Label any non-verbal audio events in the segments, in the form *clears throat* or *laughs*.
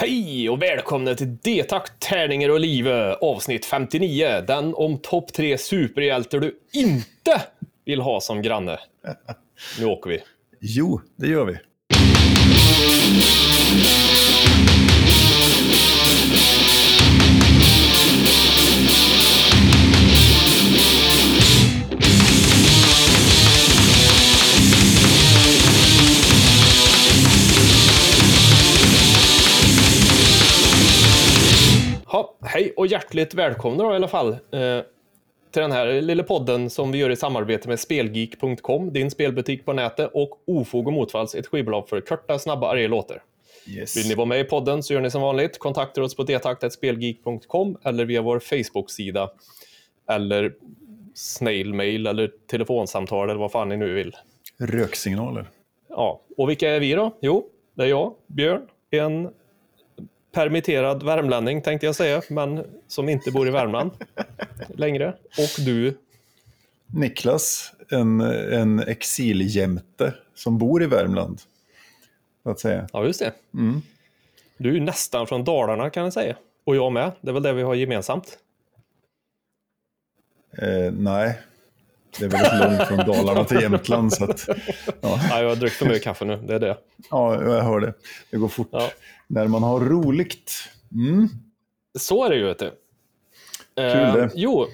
Hej och välkomna till D-takt, tärningar och livet avsnitt 59. Den om topp tre superhjältar du inte vill ha som granne. Nu åker vi. Jo, det gör vi. Ha, hej och hjärtligt välkomna då i alla fall eh, till den här lilla podden som vi gör i samarbete med Spelgeek.com, din spelbutik på nätet och Ofog och Motvalls, ett skivbolag för korta, snabba, arga låtar. Yes. Vill ni vara med i podden så gör ni som vanligt. Kontakta oss på detaktetspelgeek.com eller via vår Facebook-sida. Eller snailmail eller telefonsamtal eller vad fan ni nu vill. Röksignaler. Ja, och vilka är vi då? Jo, det är jag, Björn, en permitterad värmlänning tänkte jag säga, men som inte bor i Värmland *laughs* längre. Och du, Niklas, en, en exiljämte som bor i Värmland. Så att säga. ja just det. Mm. Du är ju nästan från Dalarna kan jag säga. Och jag med, det är väl det vi har gemensamt. Eh, nej, det är väldigt långt från Dalarna till Jämtland. Så att, ja, Nej, jag har druckit för mycket kaffe nu, det är det. ja, jag hör det. Det går fort Ja. när man har roligt. Mm. Så är det ju, vet du. Eh, Kul det. Jo,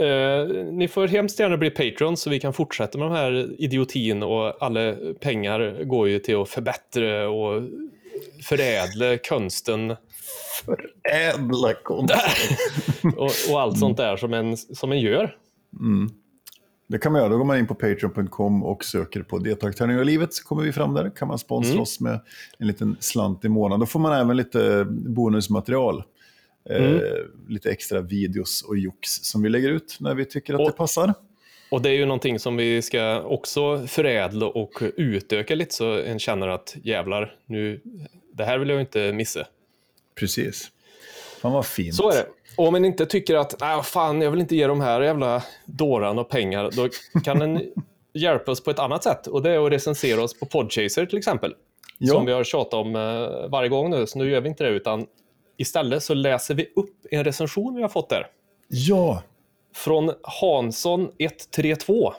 eh, ni får hemskt gärna bli Patreon så vi kan fortsätta med de här idiotin och alla pengar går ju till att förbättra och förädla konsten Ädla konst. *laughs* och, och allt sånt där som en, som en gör. Mm. Det kan man göra. Då går man in på patreon.com och söker på Deltagartärning och livet så kommer vi fram där. kan man sponsra Mm. oss med en liten slant i månaden. Då får man även lite bonusmaterial. Mm. Eh, lite extra videos och jox som vi lägger ut när vi tycker att Och- det passar. Och det är ju någonting som vi ska också förädla och utöka lite så en känner att jävlar, nu, det här vill jag inte missa. Precis. Fan vad fint. Så är det. Och om en inte tycker att nej, fan, jag vill inte ge de här jävla dårarna pengar, då kan den hjälpa oss på ett annat sätt. Och det är att recensera oss på Podchaser till exempel. Ja. Som vi har tjatat om eh, varje gång nu, så nu gör vi inte det, utan istället så läser vi upp en recension vi har fått där. Ja, Från Hansson 132.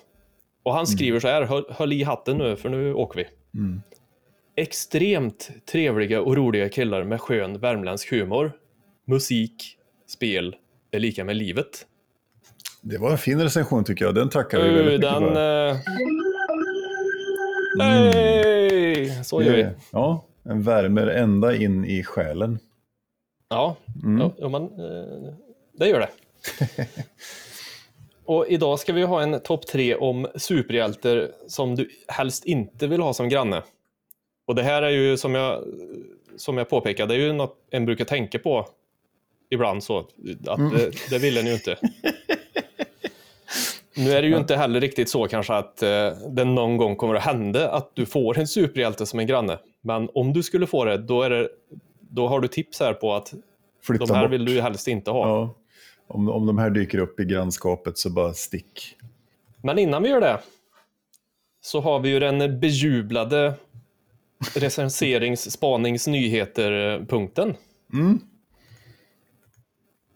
Och han skriver så här, höll, höll i hatten nu, för nu åker vi. Mm. Extremt trevliga och roliga killar med skön värmländsk humor. Musik, spel är lika med livet. det var en fin recension tycker jag. Den tackar vi väldigt mycket den... för. Uh... Hej! Så gör vi. Ja, en värmer ända in i själen. Ja, Mm. ja, men, eh, det gör det. *laughs* Och idag ska vi ha en topp tre om superhjältar som du helst inte vill ha som granne. Och det här är ju som jag, som jag påpekade, det är ju något en brukar tänka på ibland så. Att Mm. det, det vill en ju inte. *laughs* Nu är det ju inte heller riktigt så kanske att eh, det någon gång kommer att hända att du får en superhjälte som en granne. Men om du skulle få det, då, är det, då har du tips här på att Flytta de här bort. vill du ju helst inte ha. Ja. Om, om de här dyker upp i grannskapet så bara stick. Men innan vi gör det så har vi ju den bejublade recenserings, spanings, nyheter-punkten. Mm.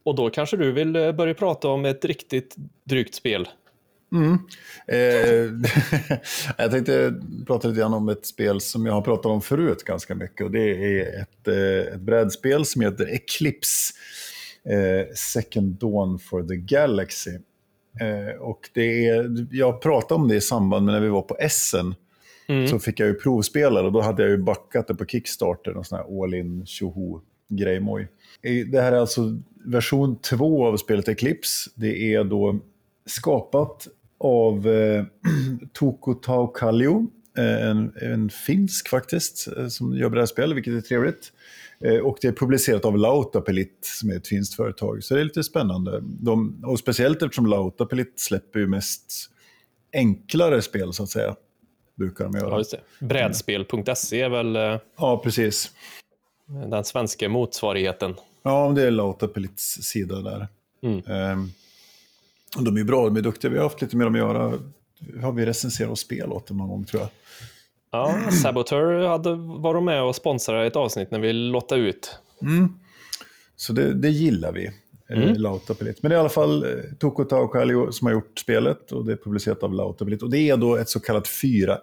Och då kanske du vill eh, börja prata om ett riktigt drygt spel. Mm. Eh, *laughs* jag tänkte prata lite grann om ett spel som jag har pratat om förut ganska mycket. Och det är ett, eh, ett brädspel som heter Eclipse. Eh, Second Dawn for the Galaxy. Eh, och det är, jag pratade om det i samband med när vi var på Essen. Mm. Så fick jag ju provspela och då hade jag ju backat det på Kickstarter. Någon sån här all-in tjoho grejmoj. Det här är alltså version 2 av spelet Eclipse. Det är då skapat av eh, *clears throat* Toko Tau Kallio, eh, en, en finsk faktiskt, eh, som gör det här spelet, vilket är trevligt. Eh, och det är publicerat av Lautapelit, som är ett finskt företag. Så det är lite spännande. De, och speciellt eftersom Lautapelit släpper ju mest enklare spel, så att säga. Brukar de göra. Ja. Brädspel.se är väl Ja, precis. Den svenska motsvarigheten. Ja, det är Lautapelits sida där. Mm. Ehm, de är bra, de är duktiga. Vi har haft lite med dem att göra. Har vi recenserat spel åt dem någon gång tror jag. Ja, Saboteur hade varit med och sponsrat ett avsnitt när vi lottade ut. Så det, det gillar vi. Mm. Mm. Lautapelit. Men det är i alla fall eh, Toko Taukallio som har gjort spelet och det är publicerat av Lautapelit. Och det är då ett så kallat 4X.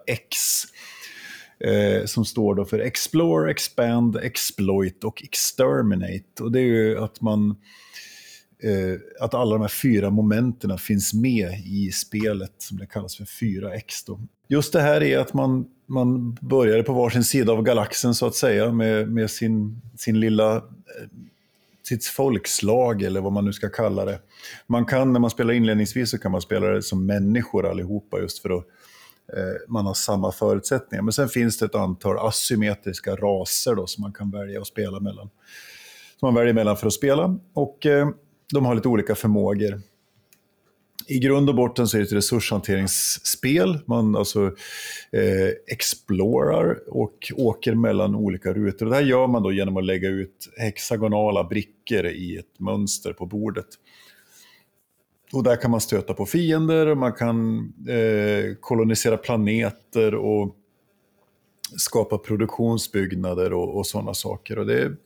Eh, som står då för Explore, Expand, Exploit och Exterminate. Och det är ju att man eh, att alla de här fyra momenten finns med i spelet som det kallas för 4X. Då. Just det här är att man, man började på varsin sida av galaxen så att säga med, med sin, sin lilla eh, sitt folkslag eller vad man nu ska kalla det. Man kan, när man spelar inledningsvis så kan man spela det som människor allihopa just för att Eh, man har samma förutsättningar. Men sen finns det ett antal asymmetriska raser då som man kan välja att spela mellan. Som man väljer mellan för att spela och eh, de har lite olika förmågor. I grund och botten så är det ett resurshanteringsspel. Man alltså eh, explorar och åker mellan olika rutor. Det här gör man då genom att lägga ut hexagonala brickor i ett mönster på bordet. Och där kan man stöta på fiender, och man kan eh, kolonisera planeter och skapa produktionsbyggnader och, och sådana saker. Och det är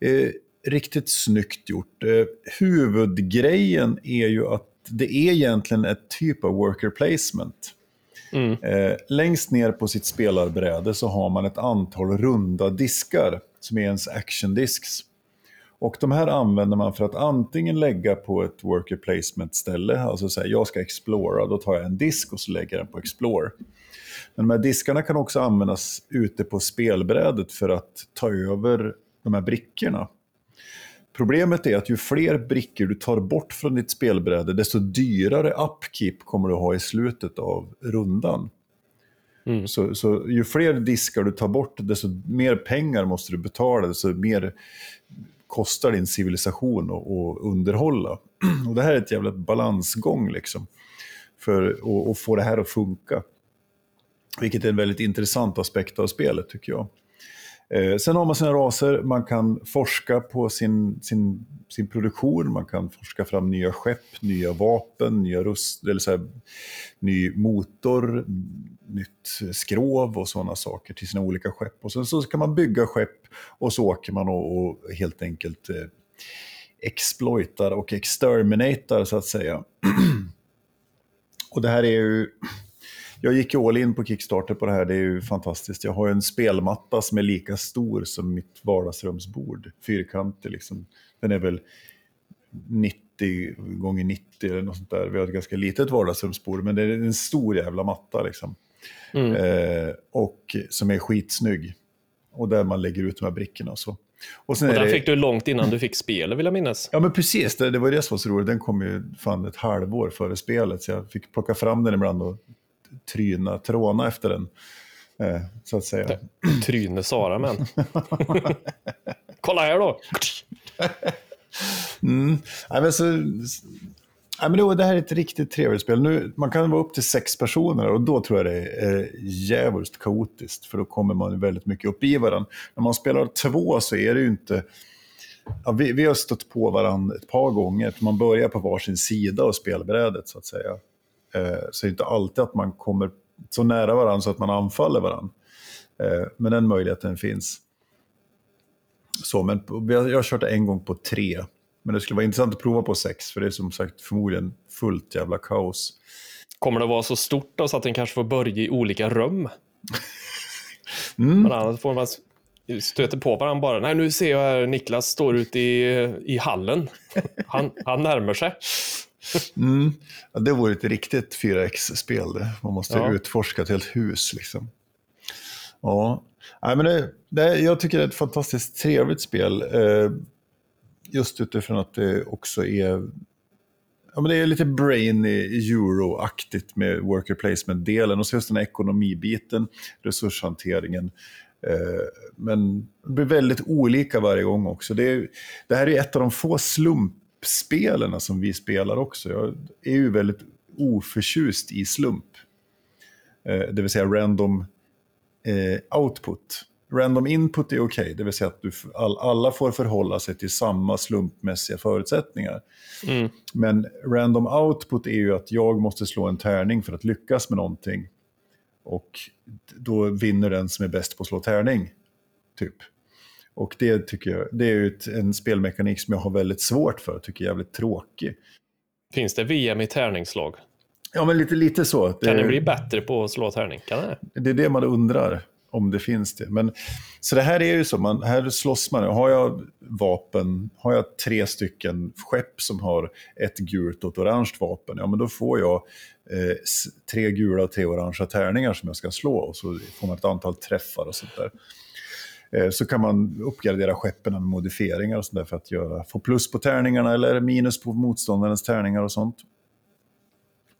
eh, riktigt snyggt gjort. Eh, huvudgrejen är ju att det är egentligen ett typ av worker placement. Mm. Eh, längst ner på sitt spelarbräde så har man ett antal runda diskar som är ens action disks. Och de här använder man för att antingen lägga på ett worker placement-ställe, alltså säga jag ska explora, då tar jag en disk och så lägger jag den på explore. Men de här diskarna kan också användas ute på spelbrädet för att ta över de här brickorna. Problemet är att ju fler brickor du tar bort från ditt spelbräde, desto dyrare upkeep kommer du ha i slutet av rundan. Mm. Så, så ju fler diskar du tar bort, desto mer pengar måste du betala, desto mer kostar din civilisation att, att underhålla. *clears throat* Och det här är ett jävla balansgång liksom, för att, att få det här att funka. Vilket är en väldigt intressant aspekt av spelet tycker jag. Eh, sen har man sina raser, man kan forska på sin, sin, sin produktion, man kan forska fram nya skepp, nya vapen, nya rust, eller så här, ny motor, nytt skrov och sådana saker till sina olika skepp. Och sen så kan man bygga skepp och så åker man och, och helt enkelt eh, exploitar och exterminatar så att säga. *clears throat* och det här är ju jag gick all in på Kickstarter på det här, det är ju fantastiskt. Jag har en spelmatta som är lika stor som mitt vardagsrumsbord, fyrkantig liksom. Den är väl 90 gånger 90 eller något sånt där. Vi har ett ganska litet vardagsrumsbord, men det är en stor jävla matta liksom. Mm. Eh, och som är skitsnygg. Och där man lägger ut de här brickorna och så. Och Och den det... fick du långt innan du fick spelet vill jag minnas. Ja men precis, det, det var det som var så roligt. Den kom ju fan ett halvår före spelet, så jag fick plocka fram den ibland och tryna, tråna efter den. Eh, så att säga. Tryne Sara men. *laughs* Kolla här då! Mm. Nej, men så, Ja, men det, här är ett riktigt trevligt spel. Nu, man kan vara upp till sex personer och då tror jag det är djävulskt kaotiskt. För då kommer man väldigt mycket upp i varandra. När man spelar två så är det ju inte... Ja, vi, vi har stött på varandra ett par gånger. Man börjar på varsin sida av spelbrädet så att säga. Eh, så det är inte alltid att man kommer så nära varandra så att man anfaller varandra. Eh, men den möjligheten finns. Så, men jag har kört det en gång på tre. Men det skulle vara intressant att prova på sex, för det är som sagt förmodligen fullt jävla kaos. Kommer det vara så stort då så att den kanske får börja i olika rum? *laughs* Mm. Men annars får man stöter på varandra bara. Nej, nu ser jag här Niklas står ute i, i hallen. *laughs* Han, han närmar sig. Mm. Ja, det vore ett riktigt 4X-spel det. Man måste Ja. utforska ett helt hus liksom. Ja, Nej, men det, det, jag tycker det är ett fantastiskt trevligt spel. Eh, just utifrån att det också är Ja, men det är lite brain euro-aktigt med worker placement-delen och så just den här ekonomibiten, resurshanteringen. Eh, men det blir väldigt olika varje gång också. Det, är, det här är ett av de få slumpspelen som vi spelar också. Jag är ju väldigt oförtjust i slump. Eh, det vill säga random eh, output. Random input är okej, det vill säga att du, all, alla får förhålla sig till samma slumpmässiga förutsättningar. Mm. Men random output är ju att jag måste slå en tärning för att lyckas med någonting. och då vinner den som är bäst på att slå tärning. Typ. Och det tycker jag, det är ett, en spelmekanik som jag har väldigt svårt för, tycker jag är jävligt tråkig. Finns det VM i tärningslag? Ja, men lite, lite så. Kan det bli bättre på att slå tärning? Kan det? Det är det man undrar, om det finns det. Men, så det här är ju så, man, här slåss man. Har jag vapen, har jag tre stycken skepp som har ett gult och ett orange vapen, ja men då får jag eh, tre gula och tre orangea tärningar som jag ska slå och så får man ett antal träffar och sånt där. Eh, så kan man uppgradera skeppen med modifieringar och sånt där för att göra, få plus på tärningarna eller minus på motståndarens tärningar och sånt.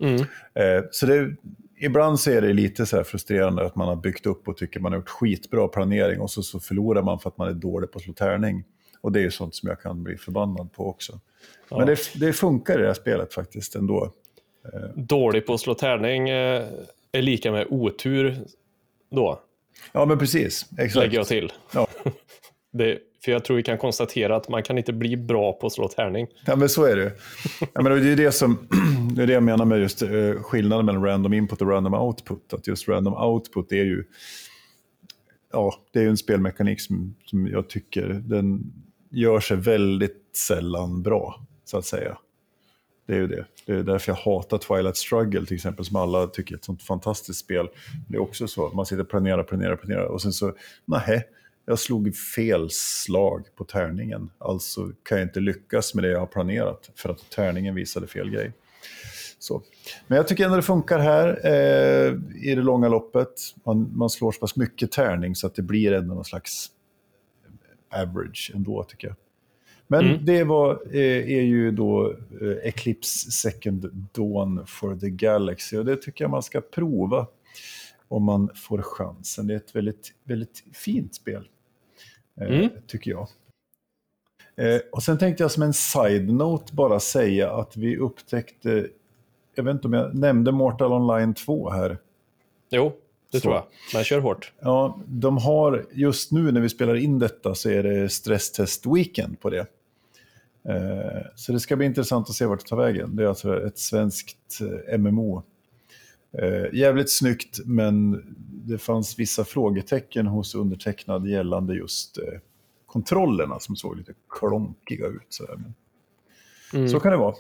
Mm. Eh, så det, ibland så är det lite så frustrerande att man har byggt upp och tycker man har gjort skitbra planering och så, så förlorar man för att man är dålig på att slå tärning. Och det är ju sånt som jag kan bli förbannad på också. Ja. Men det, det, funkar i det här spelet faktiskt ändå. Eh. Dålig på att slå tärning är lika med otur då. Ja, men precis. Exakt. Lägger jag till. Ja. *laughs* det, för jag tror vi kan konstatera att man kan inte bli bra på att slå tärning. Ja, men så är det. ja, men det, är det, som, *clears throat* det är det jag menar med just eh, skillnaden mellan random input och random output. Att just random output är ju, ja, det är en spelmekanik som, som jag tycker den gör sig väldigt sällan bra, så att säga. Det är ju det. Det är därför jag hatar Twilight Struggle till exempel, som alla tycker är ett sånt fantastiskt spel. Det är också så, man sitter och planerar, planerar, planerar och sen så, nej, jag slog fel slag på tärningen. Alltså kan jag inte lyckas med det jag har planerat för att tärningen visade fel grej. Så. Men jag tycker ändå det funkar här eh, i det långa loppet. Man, man slår så pass mycket tärning så att det blir ändå någon slags average ändå tycker jag. Men mm. det var, eh, är ju då eh, Eclipse Second Dawn for the Galaxy och det tycker jag man ska prova om man får chansen. Det är ett väldigt, väldigt fint spel. Eh, mm. tycker jag. Eh, och sen tänkte jag som en side-note bara säga att vi upptäckte, jag vet inte om jag nämnde Mortal Online 2 här. Jo, det så. tror jag. Men kör hårt. Ja, de har just nu när vi spelar in detta så är det stresstest weekend på det. Eh, så det ska bli intressant att se vart det tar vägen. Det är alltså ett svenskt MMO. Jävligt snyggt, men det fanns vissa frågetecken hos undertecknad gällande just eh, kontrollerna som såg lite klonkiga ut. Så, Men, mm. så kan det vara.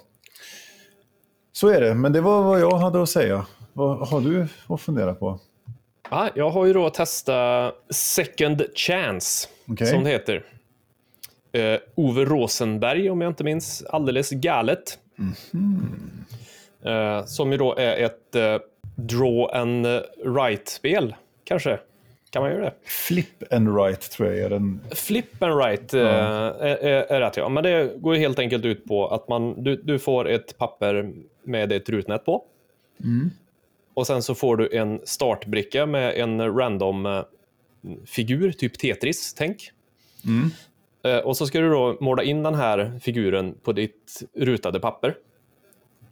Så är det, men det var vad jag hade att säga. Vad har du att fundera på? Ja, jag har ju då testat Second Chance, okay. som det heter. Uh, Ove Rosenberg, om jag inte minns alldeles galet. Mm -hmm. uh, som ju då är ett uh, draw and write-spel, kanske. Kan man göra det? Flip and write tror jag är den. Flip and write ja. är, är, är rätt, ja. Men det går helt enkelt ut på att man, du, du får ett papper med ett rutnät på. Mm. Och sen så får du en startbricka med en random eh, figur, typ Tetris, tänk. Mm. Eh, och så ska du då måla in den här figuren på ditt rutade papper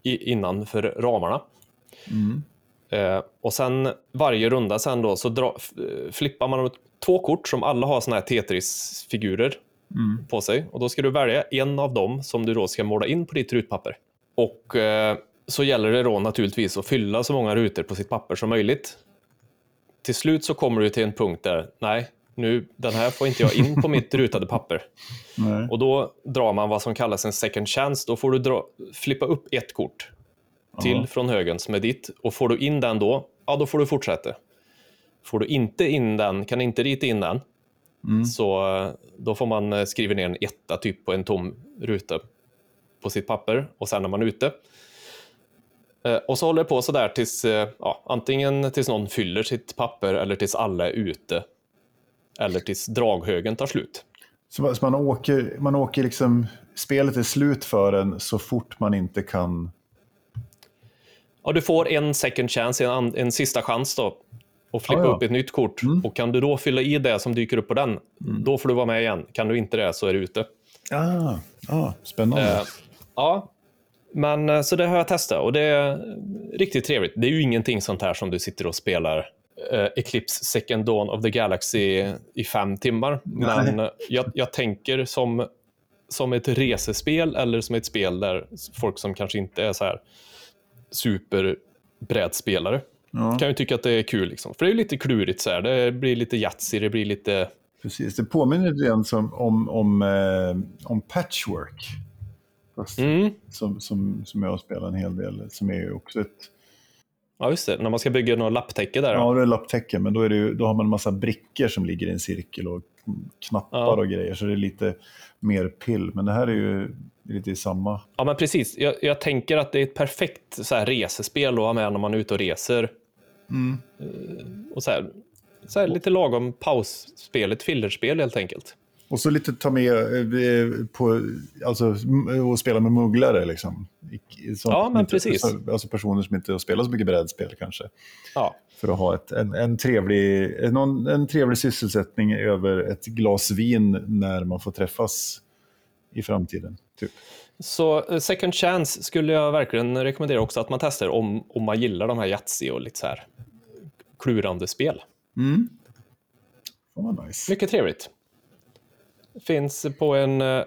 innanför ramarna. Mm. Eh, och sen varje runda sen då så dra, flippar man två kort som alla har såna här Tetris-figurer mm. på sig. Och då ska du välja en av dem som du då ska måla in på ditt rutpapper. Och eh, så gäller det då naturligtvis att fylla så många rutor på sitt papper som möjligt. Till slut så kommer du till en punkt där, nej, nu, den här får inte jag in på mitt *laughs* rutade papper. Nej. Och då drar man vad som kallas en second chance. Då får du dra, flippa upp ett kort till Aha. från högen som är ditt. Och får du in den då, ja då får du fortsätta. Får du inte in den, kan inte rita in den, mm. så eh, då får man eh, skriva ner en etta typ på en tom ruta på sitt papper och sen är man ute. Eh, och så håller det på sådär tills ja, antingen tills någon fyller sitt papper eller tills alla är ute. Eller tills draghögen tar slut. Så man åker, man åker liksom, spelet är slut för en så fort man inte kan Ja, du får en second chance, en, en sista chans då. Och flippa ah, ja. upp ett nytt kort. Mm. Och kan du då fylla i det som dyker upp på den, mm. då får du vara med igen. Kan du inte det så är du ute. Ah, ah spännande. Eh, ja, men eh, så det har jag testat och det är riktigt trevligt. Det är ju ingenting sånt här som du sitter och spelar eh, Eclipse Second Dawn of the Galaxy i fem timmar. Nej. Men jag, jag tänker som, som ett resespel eller som ett spel där folk som kanske inte är så här superbrädspelare Ja, kan ju tycka att det är kul. Liksom. För det är ju lite klurigt så här. Det blir lite Yatzy, det blir lite... precis. Det påminner lite som, om, om, eh, om patchwork. Mm. som, som, som jag spelar en hel del. Som är ju också ett... Ja, just det. När man ska bygga något lapptäcke där. Ja, det är lapptäcke, men då, är det ju, då har man en massa brickor som ligger i en cirkel och knappar Ja. och grejer. Så det är lite mer pill. Men det här är ju lite i samma... Ja, men precis. Jag, jag tänker att det är ett perfekt så här, resespel att ha med när man är ute och reser. Mm. Eh, Och så här, så här, lite lagom pausspel, ett fillerspel helt enkelt. Och så lite ta med eh, på, alltså, och spela med mugglare. Liksom. Som- Ja, men inte- precis. Alltså personer som inte har spelat så mycket brädspel kanske. Ja, För att ha ett, en, en, trevlig, någon, en trevlig sysselsättning över ett glas vin när man får träffas i framtiden. Typ. så eh, Second Chance skulle jag verkligen rekommendera också att man testar om, om man gillar de här Yatzy och lite så här klurande spel. Mm. Vad nice. Mycket trevligt. Finns på, en, eh,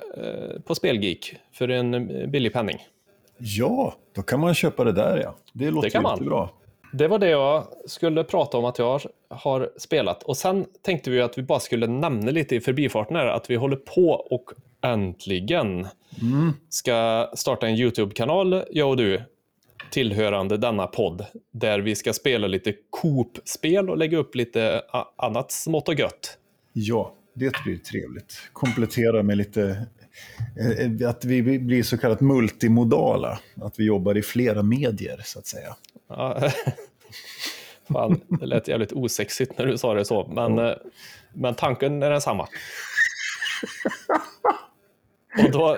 på Spelgeek för en eh, billig penning. Ja, då kan man köpa det där ja. Det låter Det kan man. jättebra. Det var det jag skulle prata om att jag har, har spelat. Och sen tänkte vi att vi bara skulle nämna lite i förbifarten här att vi håller på och äntligen ska starta en YouTube-kanal, jag och du, tillhörande denna podd, där vi ska spela lite Coop-spel och lägga upp lite annat smått och gött. Ja, det blir trevligt. Komplettera med lite... eh, Att vi blir så kallat multimodala. Att vi jobbar i flera medier, så att säga. Ja. *laughs* Fan, det lät jävligt osexigt när du sa det så, men, eh, men tanken är densamma. *laughs* Och då,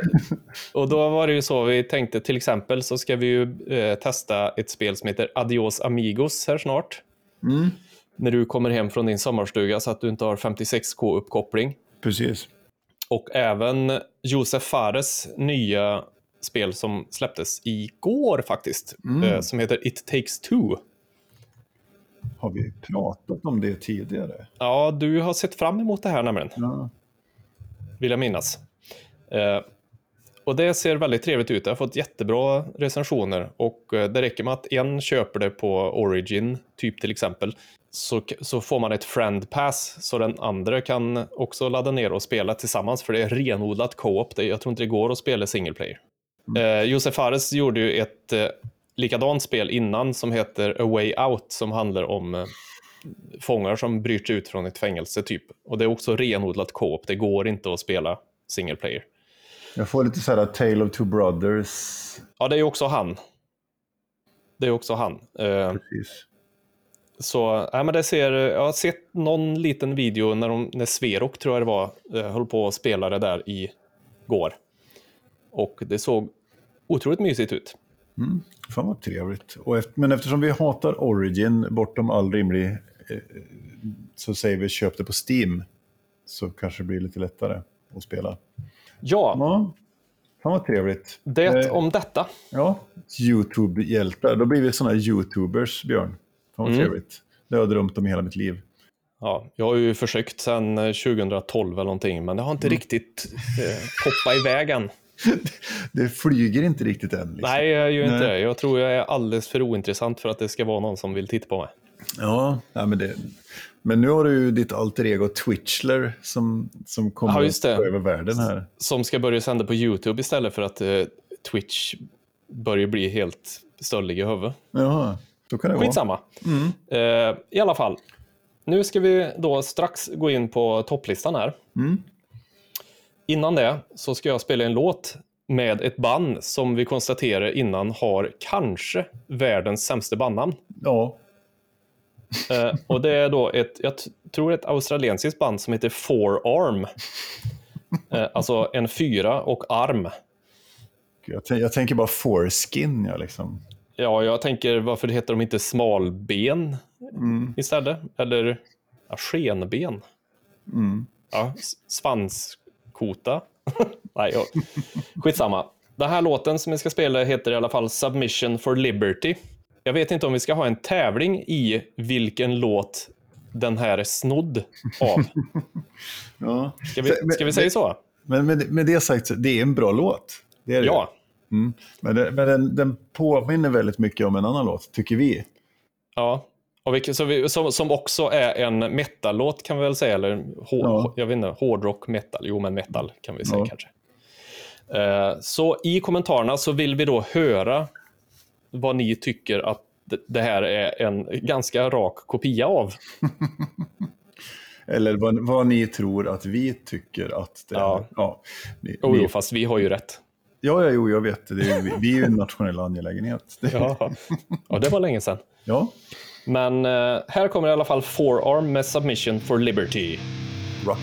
och då var det ju så vi tänkte, till exempel så ska vi ju eh, testa ett spel som heter Adios Amigos här snart. Mm. När du kommer hem från din sommarstuga så att du inte har 56k-uppkoppling. Precis. Och även Josef Fares nya spel som släpptes igår faktiskt, eh, som heter It takes two. Har vi pratat om det tidigare? Ja, du har sett fram emot det här nämligen, Ja. vill jag minnas. Eh, och det ser väldigt trevligt ut. Det har fått jättebra recensioner och eh, det räcker med att en köper det på Origin, typ till exempel, så, så får man ett friend pass så den andra kan också ladda ner och spela tillsammans för det är renodlat co-op. Jag tror inte det går att spela single player. Eh, Josef Fares gjorde ju ett eh, likadant spel innan som heter A Way Out som handlar om eh, fångar som bryter ut från ett fängelse typ. Och det är också renodlat co-op. Det går inte att spela single player. Jag får lite så här Tale of Two Brothers. Ja, det är ju också han. Det är också han. Eh, Precis. så, ja, men det ser, jag har sett någon liten video när, de, när Sverok, tror jag det var, eh, höll på att spela det där i går. Och det såg otroligt mysigt ut. Fan vad trevligt. Och efter, men eftersom vi hatar Origin bortom all rimlig, eh, så säger vi köp det på Steam. Så kanske det blir lite lättare att spela. Ja, Ja, fan vad trevligt. det Eh, om detta. Ja, YouTube-hjältar. Då blir vi sådana YouTubers, Björn. Fan vad Mm. trevligt. Det har jag drömt om i hela mitt liv. Ja, jag har ju försökt sedan eh, 2012 eller någonting, men det har inte riktigt eh, poppat iväg än. *laughs* Det flyger inte riktigt än. Liksom. Nej, jag gör inte Nej. det. Jag tror jag är alldeles för ointressant för att det ska vara någon som vill titta på mig. Ja, nej, men, det, men nu har du ju ditt alter ego Twitchler som, som kommer Ja, över världen här. Som ska börja sända på YouTube istället för att eh, Twitch börjar bli helt stöllig i huvudet. Jaha, så kan det vara. Skitsamma. Eh, I alla fall. Nu ska vi då strax gå in på topplistan här. Mm. Innan det så ska jag spela en låt med ett band som vi konstaterar innan har kanske världens sämsta bandnamn. Ja, Eh, och det är då ett, jag tror ett australiensiskt band som heter Forearm. Eh, alltså en fyra och arm. jag, jag tänker bara foreskin. Ja, liksom. Ja, jag tänker varför heter de inte smalben istället? Eller ja, skenben? Ja, s- svanskota? *laughs* Nej, ja. skitsamma. Den här låten som vi ska spela heter i alla fall Submission for Liberty. Jag vet inte om vi ska ha en tävling i vilken låt den här är snodd av. *laughs* Ja. Ska vi, ska vi säga så? Men med, med det sagt, det är en bra låt. Det är det. Ja. Mm. Men, det, men den, den påminner väldigt mycket om en annan låt, tycker vi. Ja, Och vilket, så vi, som, som också är en metal-låt kan vi väl säga, eller hår, Ja. jag vet inte, hårdrock, metal, jo men metal kan vi säga Ja. kanske. Eh, så i kommentarerna så vill vi då höra vad ni tycker att det- här är en ganska rak kopia av. *laughs* Eller vad, vad ni tror att vi tycker att det Ja. är. Ja, Jo, jo, vi, fast vi har ju rätt. ja, ja, jo, jag vet det. är, vi, vi är ju en nationell angelägenhet. *laughs* Ja, ja det var länge sedan. ja. Men eh, här kommer i alla fall Forearm med Submission for Liberty. rock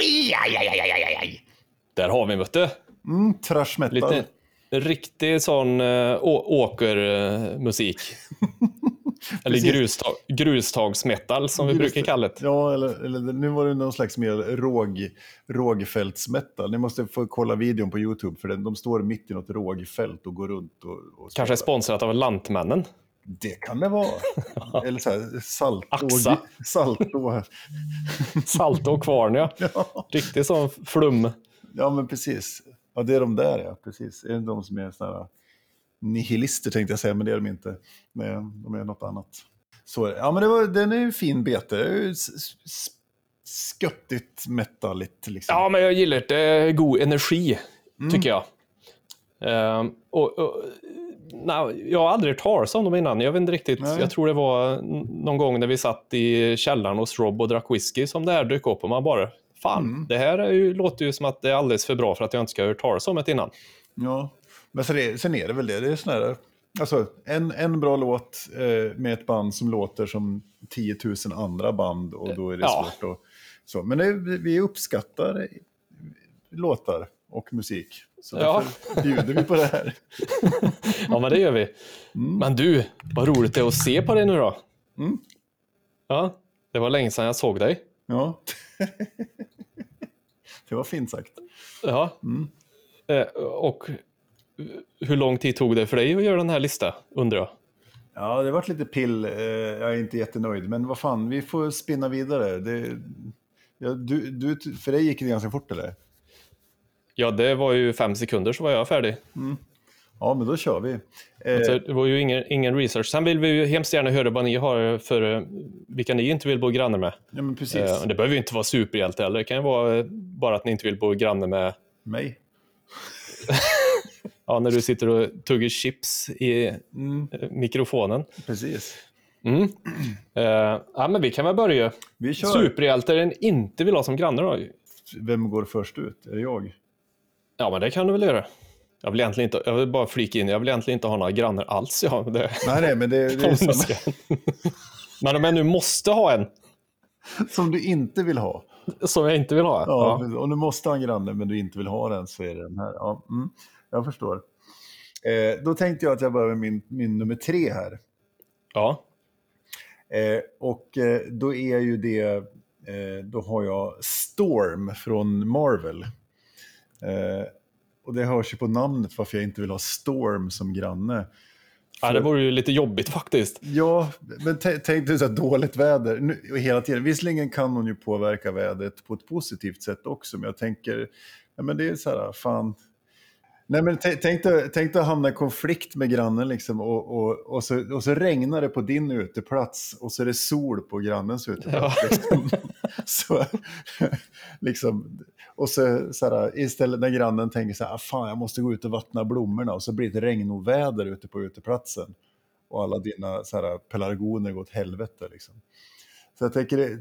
aj, aj, aj, aj, aj, aj. Där har vi, vet du. Mm, trash metal. Lite riktig sån uh, åkermusik. *laughs* eller grustag, grustagsmetal som vi brukar kalla det. Ja, eller, eller nu var det någon slags mer råg, rågfältsmetal. Ni måste få kolla videon på YouTube för den, de står mitt i något rågfält och går runt och, och Kanske sponsrat av Lantmännen. Det kan det vara. *laughs* eller så här, salt Axa. och, *laughs* salt och, kvarn, ja. ja, Riktig sån flum. ja, men precis. Ja, det är de där, ja. Precis. Är det de som är såna här nihilister tänkte jag säga, men det är de inte. Nej, de är något annat. Så, ja, men det var, den är ju fin bete. Sköttigt, metaligt liksom. Ja, men jag gillar det. God energi, Mm. tycker jag. Ehm, och, och, nej, jag har aldrig hört talas om dem innan. Jag vet inte riktigt. Nej. Jag tror det var någon gång när vi satt i källaren hos Rob och drack whisky som det här dök upp och man bara Fan, Mm. det här är ju, låter ju som att det är alldeles för bra för att jag inte ska ha hört talas om det innan. Ja, men sen är, sen är det väl det. Det är sån här, alltså, en, en bra låt eh, med ett band som låter som 10 000 andra band och då är det Ja. svårt att... Så. Men det, vi uppskattar låtar och musik. Så Ja. därför bjuder vi på det här. *laughs* Ja, men det gör vi. Men du, vad roligt det är att se på dig nu då. Mm. Ja, det var länge sedan jag såg dig. Ja. *laughs* det var fint sagt. Ja. Mm. Eh, och hur lång tid tog det för dig att göra den här listan, undrar jag? Ja, det varit lite pill. Eh, jag är inte jättenöjd, men vad fan, vi får spinna vidare. Det, ja, du, du, för dig gick det ganska fort, eller? Ja, det var ju fem sekunder så var jag färdig. Ja, men då kör vi. Eh, Så det var ju ingen, ingen research. Sen vill vi ju hemskt gärna höra vad ni har för eh, vilka ni inte vill bo granne med. ja, men precis. Eh, det behöver ju inte vara superhjälte heller. Det kan ju vara eh, bara att ni inte vill bo granne med Mig. *laughs* ja, när du sitter och tuggar chips i Mm, eh, mikrofonen. precis. Mm. Eh, ja, men vi kan väl börja. Vi kör. Superhjältar ni inte vill ha som grannar då? Vem går först ut? Är det jag? Ja, men det kan du väl göra. Jag vill egentligen inte, jag vill bara flika in, jag vill egentligen inte ha några grannar alls. Ja, det, Nej, nej, men det, det är *laughs* samma, men om jag nu måste ha en, som du inte vill ha. som jag inte vill ha. Ja, Ja. Om du måste ha en granne men du inte vill ha den så är det den här. Ja, mm, jag förstår. Eh, då tänkte jag att jag börjar med min, min nummer tre här. ja. Eh, och eh, då är ju det, eh, då har jag Storm från Marvel. Eh, och det hörs ju på namnet varför jag inte vill ha Storm som granne. ja, det vore ju lite jobbigt faktiskt. Ja, men tä- tänk dig så här dåligt väder nu, hela tiden. Visserligen kan hon ju påverka vädret på ett positivt sätt också, men jag tänker, ja, men det är så här, fan. Nej, men tä- tänk dig, tänk dig att hamna i konflikt med grannen liksom, och, och, och, så, och så regnar det på din uteplats och så är det sol på grannens uteplats. Liksom. *laughs* så, liksom, och så, så här, istället när grannen tänker så här, "Ah, fan jag måste gå ut och vattna blommorna och så blir det regnoväder ute på uteplatsen och alla dina så här, pelargoner går åt helvete. Liksom. Så jag tänker, det,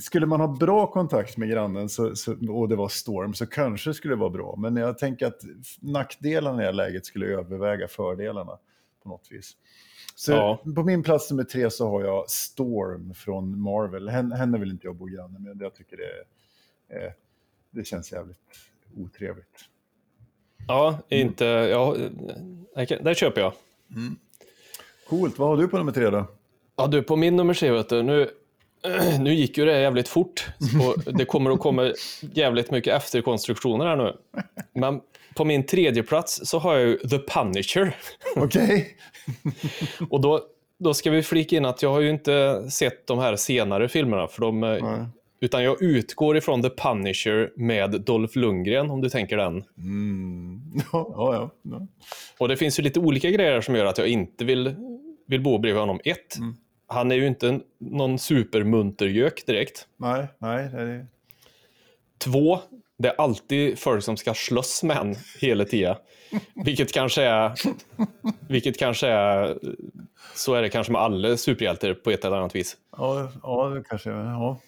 skulle man ha bra kontakt med grannen så, så, och det var storm så kanske det skulle vara bra. Men jag tänker att nackdelarna i det här läget skulle överväga fördelarna på något vis. Så Ja. på min plats nummer tre så har jag Storm från Marvel. Henne, henne vill inte jag bo granne med. Jag tycker det, eh, det känns jävligt otrevligt. Ja, inte, ja, där köper jag. Coolt, vad har du på nummer tre då? Ja, du, på min nummer tre, vet du, nu, *clears throat* nu gick ju det jävligt fort och *laughs* det kommer att komma jävligt mycket efterkonstruktioner här nu. Men på min tredje plats så har jag ju The Punisher. *laughs* Okej? Och då, då ska vi flika in att jag har ju inte sett de här senare filmerna, för de, eh, Nej. Utan jag utgår ifrån The Punisher med Dolph Lundgren, om du tänker den. Mm. *laughs* Ja, ja, ja. Och det finns ju lite olika grejer som gör att jag inte vill, vill bo bredvid honom. Ett, Mm. han är ju inte en, någon supermuntergök direkt. Nej, nej, det är... Två, det är alltid folk som ska slåss med en hela tiden. Vilket kanske är, vilket kanske är, så är det kanske med alla superhjältar på ett eller annat vis. Ja, ja, det kanske... Ja.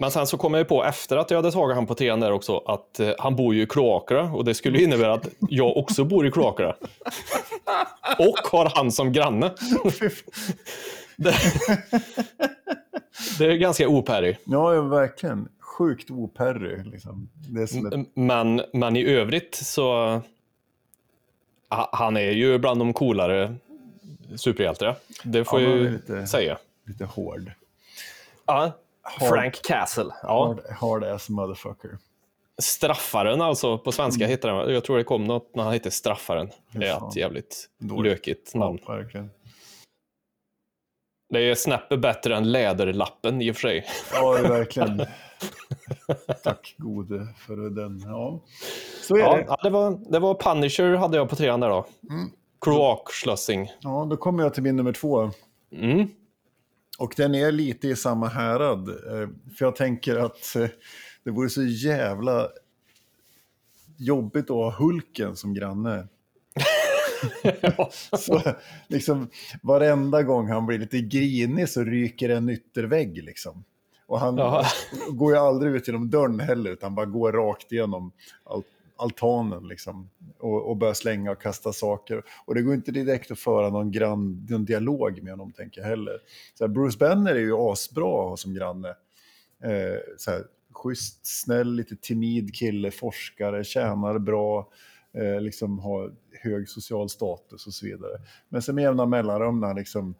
Men sen så kom jag ju på efter att jag hade tagit han på trean där också att eh, han bor ju i kloakerna och det skulle innebära att jag också bor i kloakerna. *laughs* Och har han som granne. *laughs* det, det är ganska opärig. Ja, verkligen. sjukt operry. Liksom. Ett, Men, men i övrigt så... ha- Han är ju bland de coolare superhjältarna. Det får Ja, jag ju lite- säga. lite hård. Ja, Frank Castle. Ja. Hard, hard ass motherfucker. Straffaren alltså, på svenska heter den. Jag tror det kom något när han hette Straffaren. Det är ett jävligt Dåligt. lökigt namn. Ja, verkligen. Det är snäppet bättre än Läderlappen i och för sig. Ja, *laughs* verkligen. Tack gode för den. Ja, så är Ja, det. ja, det, var, det var Punisher hade jag på trean där då. Mm. Kloakschlossing. Ja, då kommer jag till min nummer två. Mm. Och den är lite i samma härad. eh, För jag tänker att eh, det vore så jävla jobbigt att ha Hulken som granne. *laughs* så liksom varenda gång han blir lite grinig så ryker en yttervägg liksom. Och han Jaha. går ju aldrig ut genom dörren heller utan bara går rakt igenom al- altanen liksom. Och, och börjar slänga och kasta saker. Och det går inte direkt att föra någon, grann, någon dialog med honom tänker jag heller. Så här, Bruce Banner är ju asbra att ha som granne. Eh, så här, schysst, snäll, lite timid kille, forskare, tjänar bra, eh, liksom har hög social status och så vidare. Men sen med jämna mellanrum när han liksom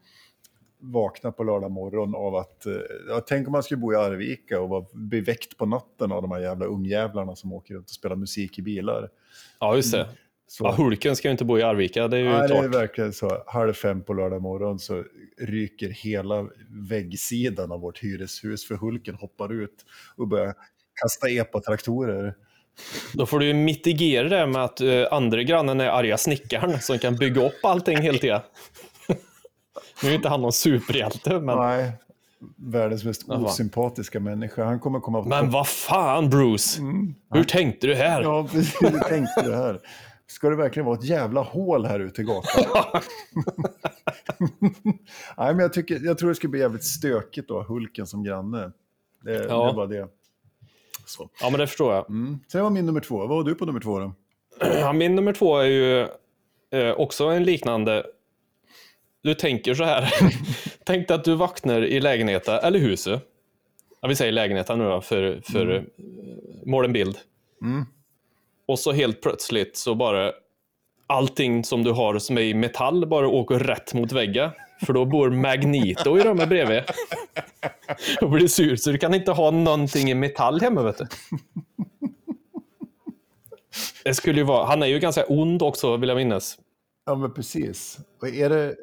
vaknar på lördag morgon av att, eh, ja, tänk om man skulle bo i Arvika och vara bli väckt på natten av de här jävla ungjävlarna som åker runt och spelar musik i bilar. Ja, just det. Så, Ja, Hulken ska ju inte bo i Arvika, det är ju Nej, det är klart. verkligen så. Halv fem på lördag morgon så ryker hela väggsidan av vårt hyreshus för Hulken hoppar ut och börjar kasta epatraktorer. Då får du ju mitigera det med att uh, andra grannen är arga snickaren som kan bygga upp allting helt tiden. Nu är inte han någon superhjälte, men, Nej, världens mest Jaha. osympatiska människa. Han kommer komma... men vad fan Bruce! Hur tänkte du här? Ja, precis. Hur tänkte du här? Ska det verkligen vara ett jävla hål här ute i gatan? *laughs* Nej, men jag, tycker, jag tror det skulle bli jävligt stökigt då, Hulken som granne. Det, Ja. det var det. Så. Ja, men det förstår jag. Mm. Sen var min nummer två. Vad var du på nummer två då? Ja, min nummer två är ju eh, också en liknande. Du tänker så här. *laughs* Tänk dig att du vaknar i lägenheten, eller huset. Ja, vi säger lägenheten nu då, för, för mm. mål en bild. Mm. Och så helt plötsligt så bara allting som du har som är i metall bara åker rätt mot väggen. För då bor Magneto i rummet bredvid. Och blir sur, så du kan inte ha någonting i metall hemma, vet du. Det skulle ju vara, han är ju ganska ond också, vill jag minnas. Ja, men precis. Och är det,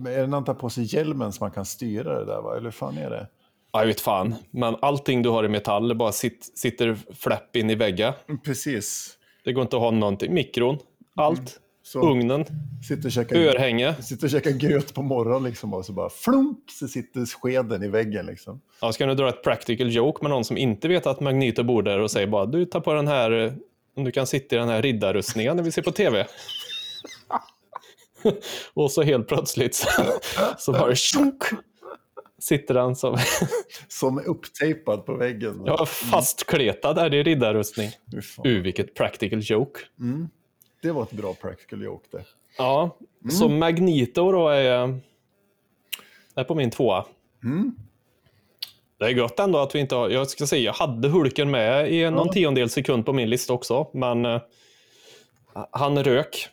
men är det när han tar på sig hjälmen som man kan styra det där, va? eller hur fan är det? Ja, jag vet fan. Men allting du har i metall bara sit, sitter fläpp in i väggen. Precis. Det går inte att ha någonting. Mikron, allt. Så Ugnen, sitter och käkar, örhänge. sitter och käkar gröt på morgonen liksom, och så bara flunk så sitter skeden i väggen. Liksom. Ja, ska nu dra ett practical joke med någon som inte vet att Magneto bor där och säger bara du tar på den här, eh, om du kan sitta i den här riddarrustningen när vi ser på tv. *laughs* och så helt plötsligt så, så bara tjonk, sitter han som *laughs* Som är upptejpad på väggen. ja, fastkletad där i riddarrustning. Uh, vilket practical joke. Det var ett bra practical joke det. Ja, så Magneto då är, är på min tvåa. Mm. Det är gött ändå att vi inte har, jag ska säga, jag hade Hulken med i någon Ja. tiondel sekund på min lista också, men eh, han rök.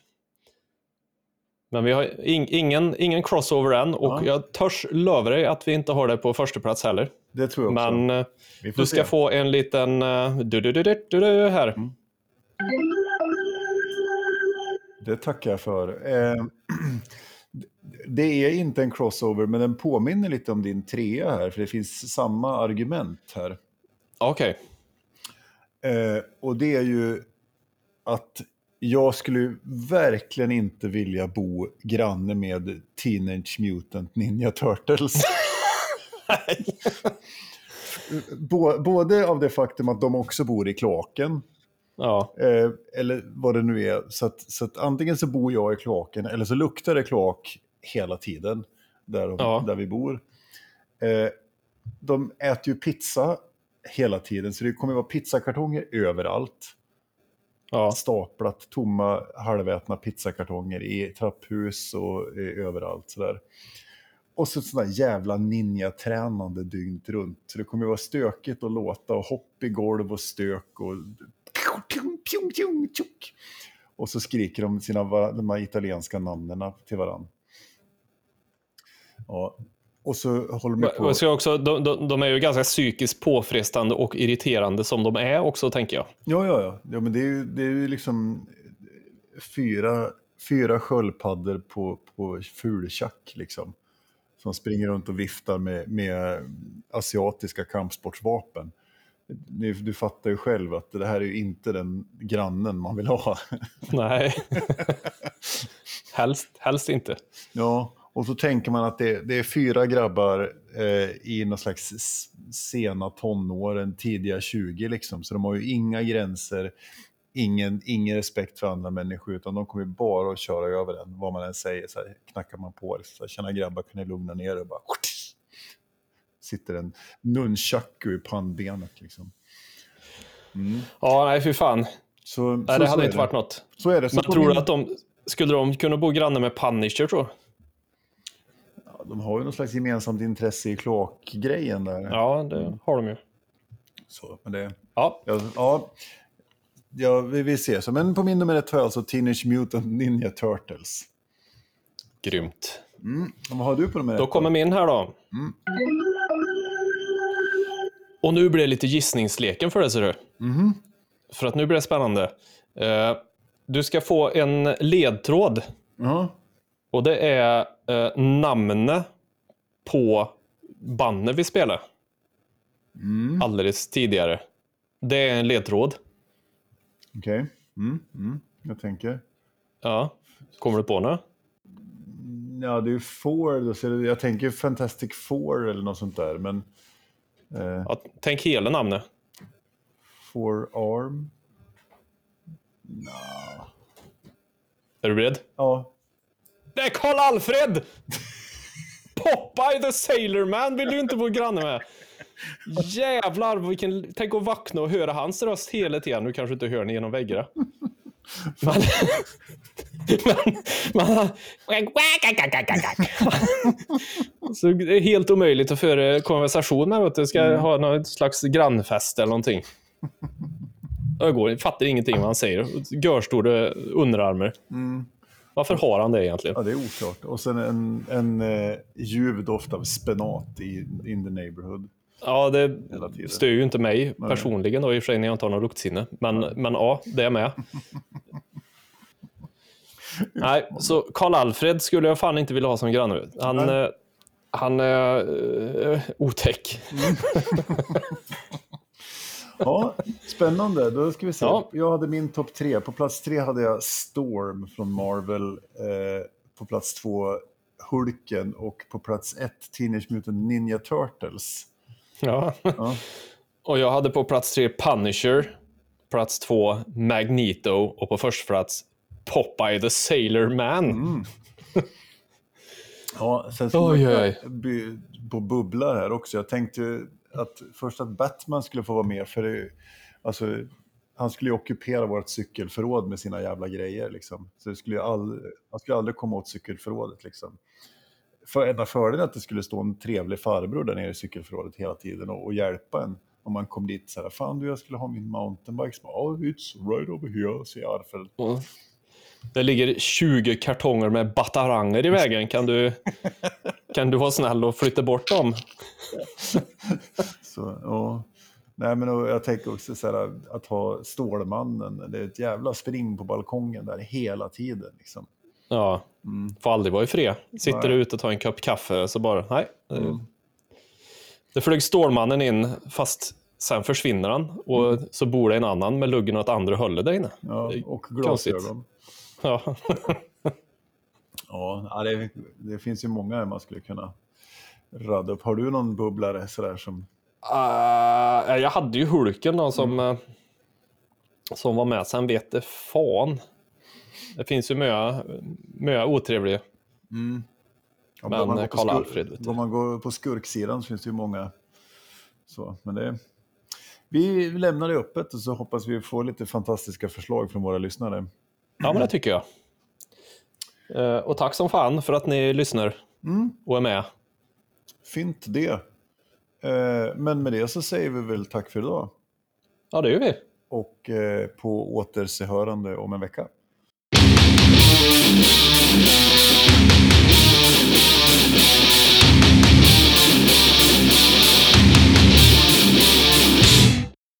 Men vi har ing, ingen, ingen crossover än och Ja. jag törs lova dig att vi inte har det på första plats heller. Det tror jag också. Men eh, du ska se. få en liten uh, du, du, du, du, du, du, här. Mm. Det tackar jag för. Eh, *clears throat* det är inte en crossover, men den påminner lite om din trea här, för det finns samma argument här. Okej. Eh, och det är ju att jag skulle verkligen inte vilja bo granne med Teenage Mutant Ninja Turtles. *laughs* *laughs* Bå- Både av det faktum att de också bor i kloaken, Ja. eh, eller vad det nu är. Så att, så att antingen så bor jag i kloaken, eller så luktar det kloak hela tiden där, de, Ja. där vi bor. Eh, de äter ju pizza hela tiden, så det kommer vara pizzakartonger överallt ja. Staplat tomma halvätna pizzakartonger i trapphus och eh, överallt. Sådär. och så ett sånt där jävla ninja-tränande dygnet runt. Så det kommer ju vara stökigt att låta och hopp i golv och stök och... Och så skriker de sina de här italienska namnen till varandra. Ja. Och så håller de på... Jag också, de, de, de är ju ganska psykiskt påfrestande och irriterande som de är också, tänker jag. Ja, ja, ja. ja men det är ju, det är ju liksom fyra, fyra sköldpaddor på, på fultjack liksom. Som springer runt och viftar med, med asiatiska kampsportsvapen. Du, du fattar ju själv att det här är ju inte den grannen man vill ha. Nej. *laughs* helst, helst inte. Ja, och så tänker man att det, det är fyra grabbar eh, i någon slags sena tonåren, tidiga 20 liksom. Så de har ju inga gränser, ingen, ingen respekt för andra människor, utan de kommer bara att köra över en, vad man än säger. Så här, knackar man på, så här, tjena grabbar, kan ni lugna ner er? Och bara, sitter en nunchaku i pannbenet liksom. Mm. Ja, nej, fy fan. Så, Nej, så, det hade inte varit något. Så är det. Så Men tror du att de, skulle de kunna bo granne med Punisher, tror du? De har ju någon slags gemensamt intresse i kloakgrejen där. Ja, det har de ju. Så, men det, Ja, ja, ja, ja, vi, vi ser. Så, men på min nummer ett har jag alltså Teenage Mutant Ninja Turtles. grymt. Mm. Vad har du på nummer ett? Då kommer min här då. Mm. Och nu blir det lite gissningsleken för dig, ser du. Mhm. För att nu blir det spännande. Eh, du ska få en ledtråd. Ja. Och det är eh, namnet på bandet vi spelade Mm. alldeles tidigare. Det är en ledtråd. Okej. Mm. Mm. Jag tänker. Ja. Kommer du på nu? Ja, det är ju Four. Jag tänker Fantastic Four eller något sånt där. Men eh, Ja, tänk hela namnet. Four Arm. Är du beredd? Ja. Det är Karl-Alfred! Popeye the Sailor Man vill du inte bo granne med. Jävlar, vilken... tänk att vakna och höra hans röst hela tiden. Nu kanske du inte hör den genom väggarna. Men... men, men... Så det är helt omöjligt att föra konversation med. Du. Ska ha någon slags grannfest eller någonting. Jag går, fattar ingenting vad han säger. Görstora underarmar. Varför har han det egentligen? ja, det är oklart. Och sen en, en eh, ljuv doft av spenat i In the Neighborhood. Ja, det stör ju inte mig personligen då, i och för sig när jag inte har någon luktsinne. Men, men ja, det är med. *laughs* Nej, så Karl-Alfred skulle jag fan inte vilja ha som granne. Han, Nej. eh, han är eh, otäck. *laughs* Ja, spännande. Då ska vi se. Ja. Jag hade min topp tre. På plats tre hade jag Storm från Marvel. Eh, på plats två Hulken och på plats ett Teenage Mutant Ninja Turtles. Ja. Ja. *laughs* Och jag hade på plats tre Punisher, plats två Magneto och på första plats Popeye the Sailor Man. Mm. *laughs* Ja, sen ska Oj, man oj. på bubblar här också. Jag tänkte att först att Batman skulle få vara med för det, alltså, han skulle ju ockupera vårt cykelförråd med sina jävla grejer liksom. Så det skulle all, han skulle aldrig komma åt cykelförrådet liksom. För enda fördelen är att det skulle stå en trevlig farbror där nere i cykelförrådet hela tiden och, och hjälpa en. Om man kom dit så här, fan du jag skulle ha min mountainbike. Bara, oh, it's right over here, säger Arfred. Och Det ligger 20 kartonger med bataranger i vägen. Kan du, *laughs* kan du vara snäll och flytta bort dem? Så, ja. Nej, men och jag tänker också så här, att ha Stålmannen, det är ett jävla spring på balkongen där hela tiden. Liksom. Ja, får aldrig vara i fred. Sitter Nej. du ute och tar en kopp kaffe så bara, nej. Det, det flög Stålmannen in, fast sen försvinner han. Och så bor det en annan med luggen åt andra hållet där inne. Ja, och glasögon. Ja. Ja, det, det finns ju många man skulle kunna radda upp. Har du någon bubblare sådär som... Uh, jag hade ju Hulken då som, eh, som var med. Sen vet det fan. Det finns ju mycket otrevliga. Ja, Men går man går på Karl skur- Alfred, vet du. Går man går på skurksidan så finns det ju många. Så, men det, vi lämnar det öppet och så hoppas vi får lite fantastiska förslag från våra lyssnare. Ja, men det tycker jag. Eh, och tack som fan för att ni lyssnar mm. och är med. Fint det. Eh, men med det så säger vi väl tack för idag. Ja, det gör vi. Och eh, på återsehörande om en vecka.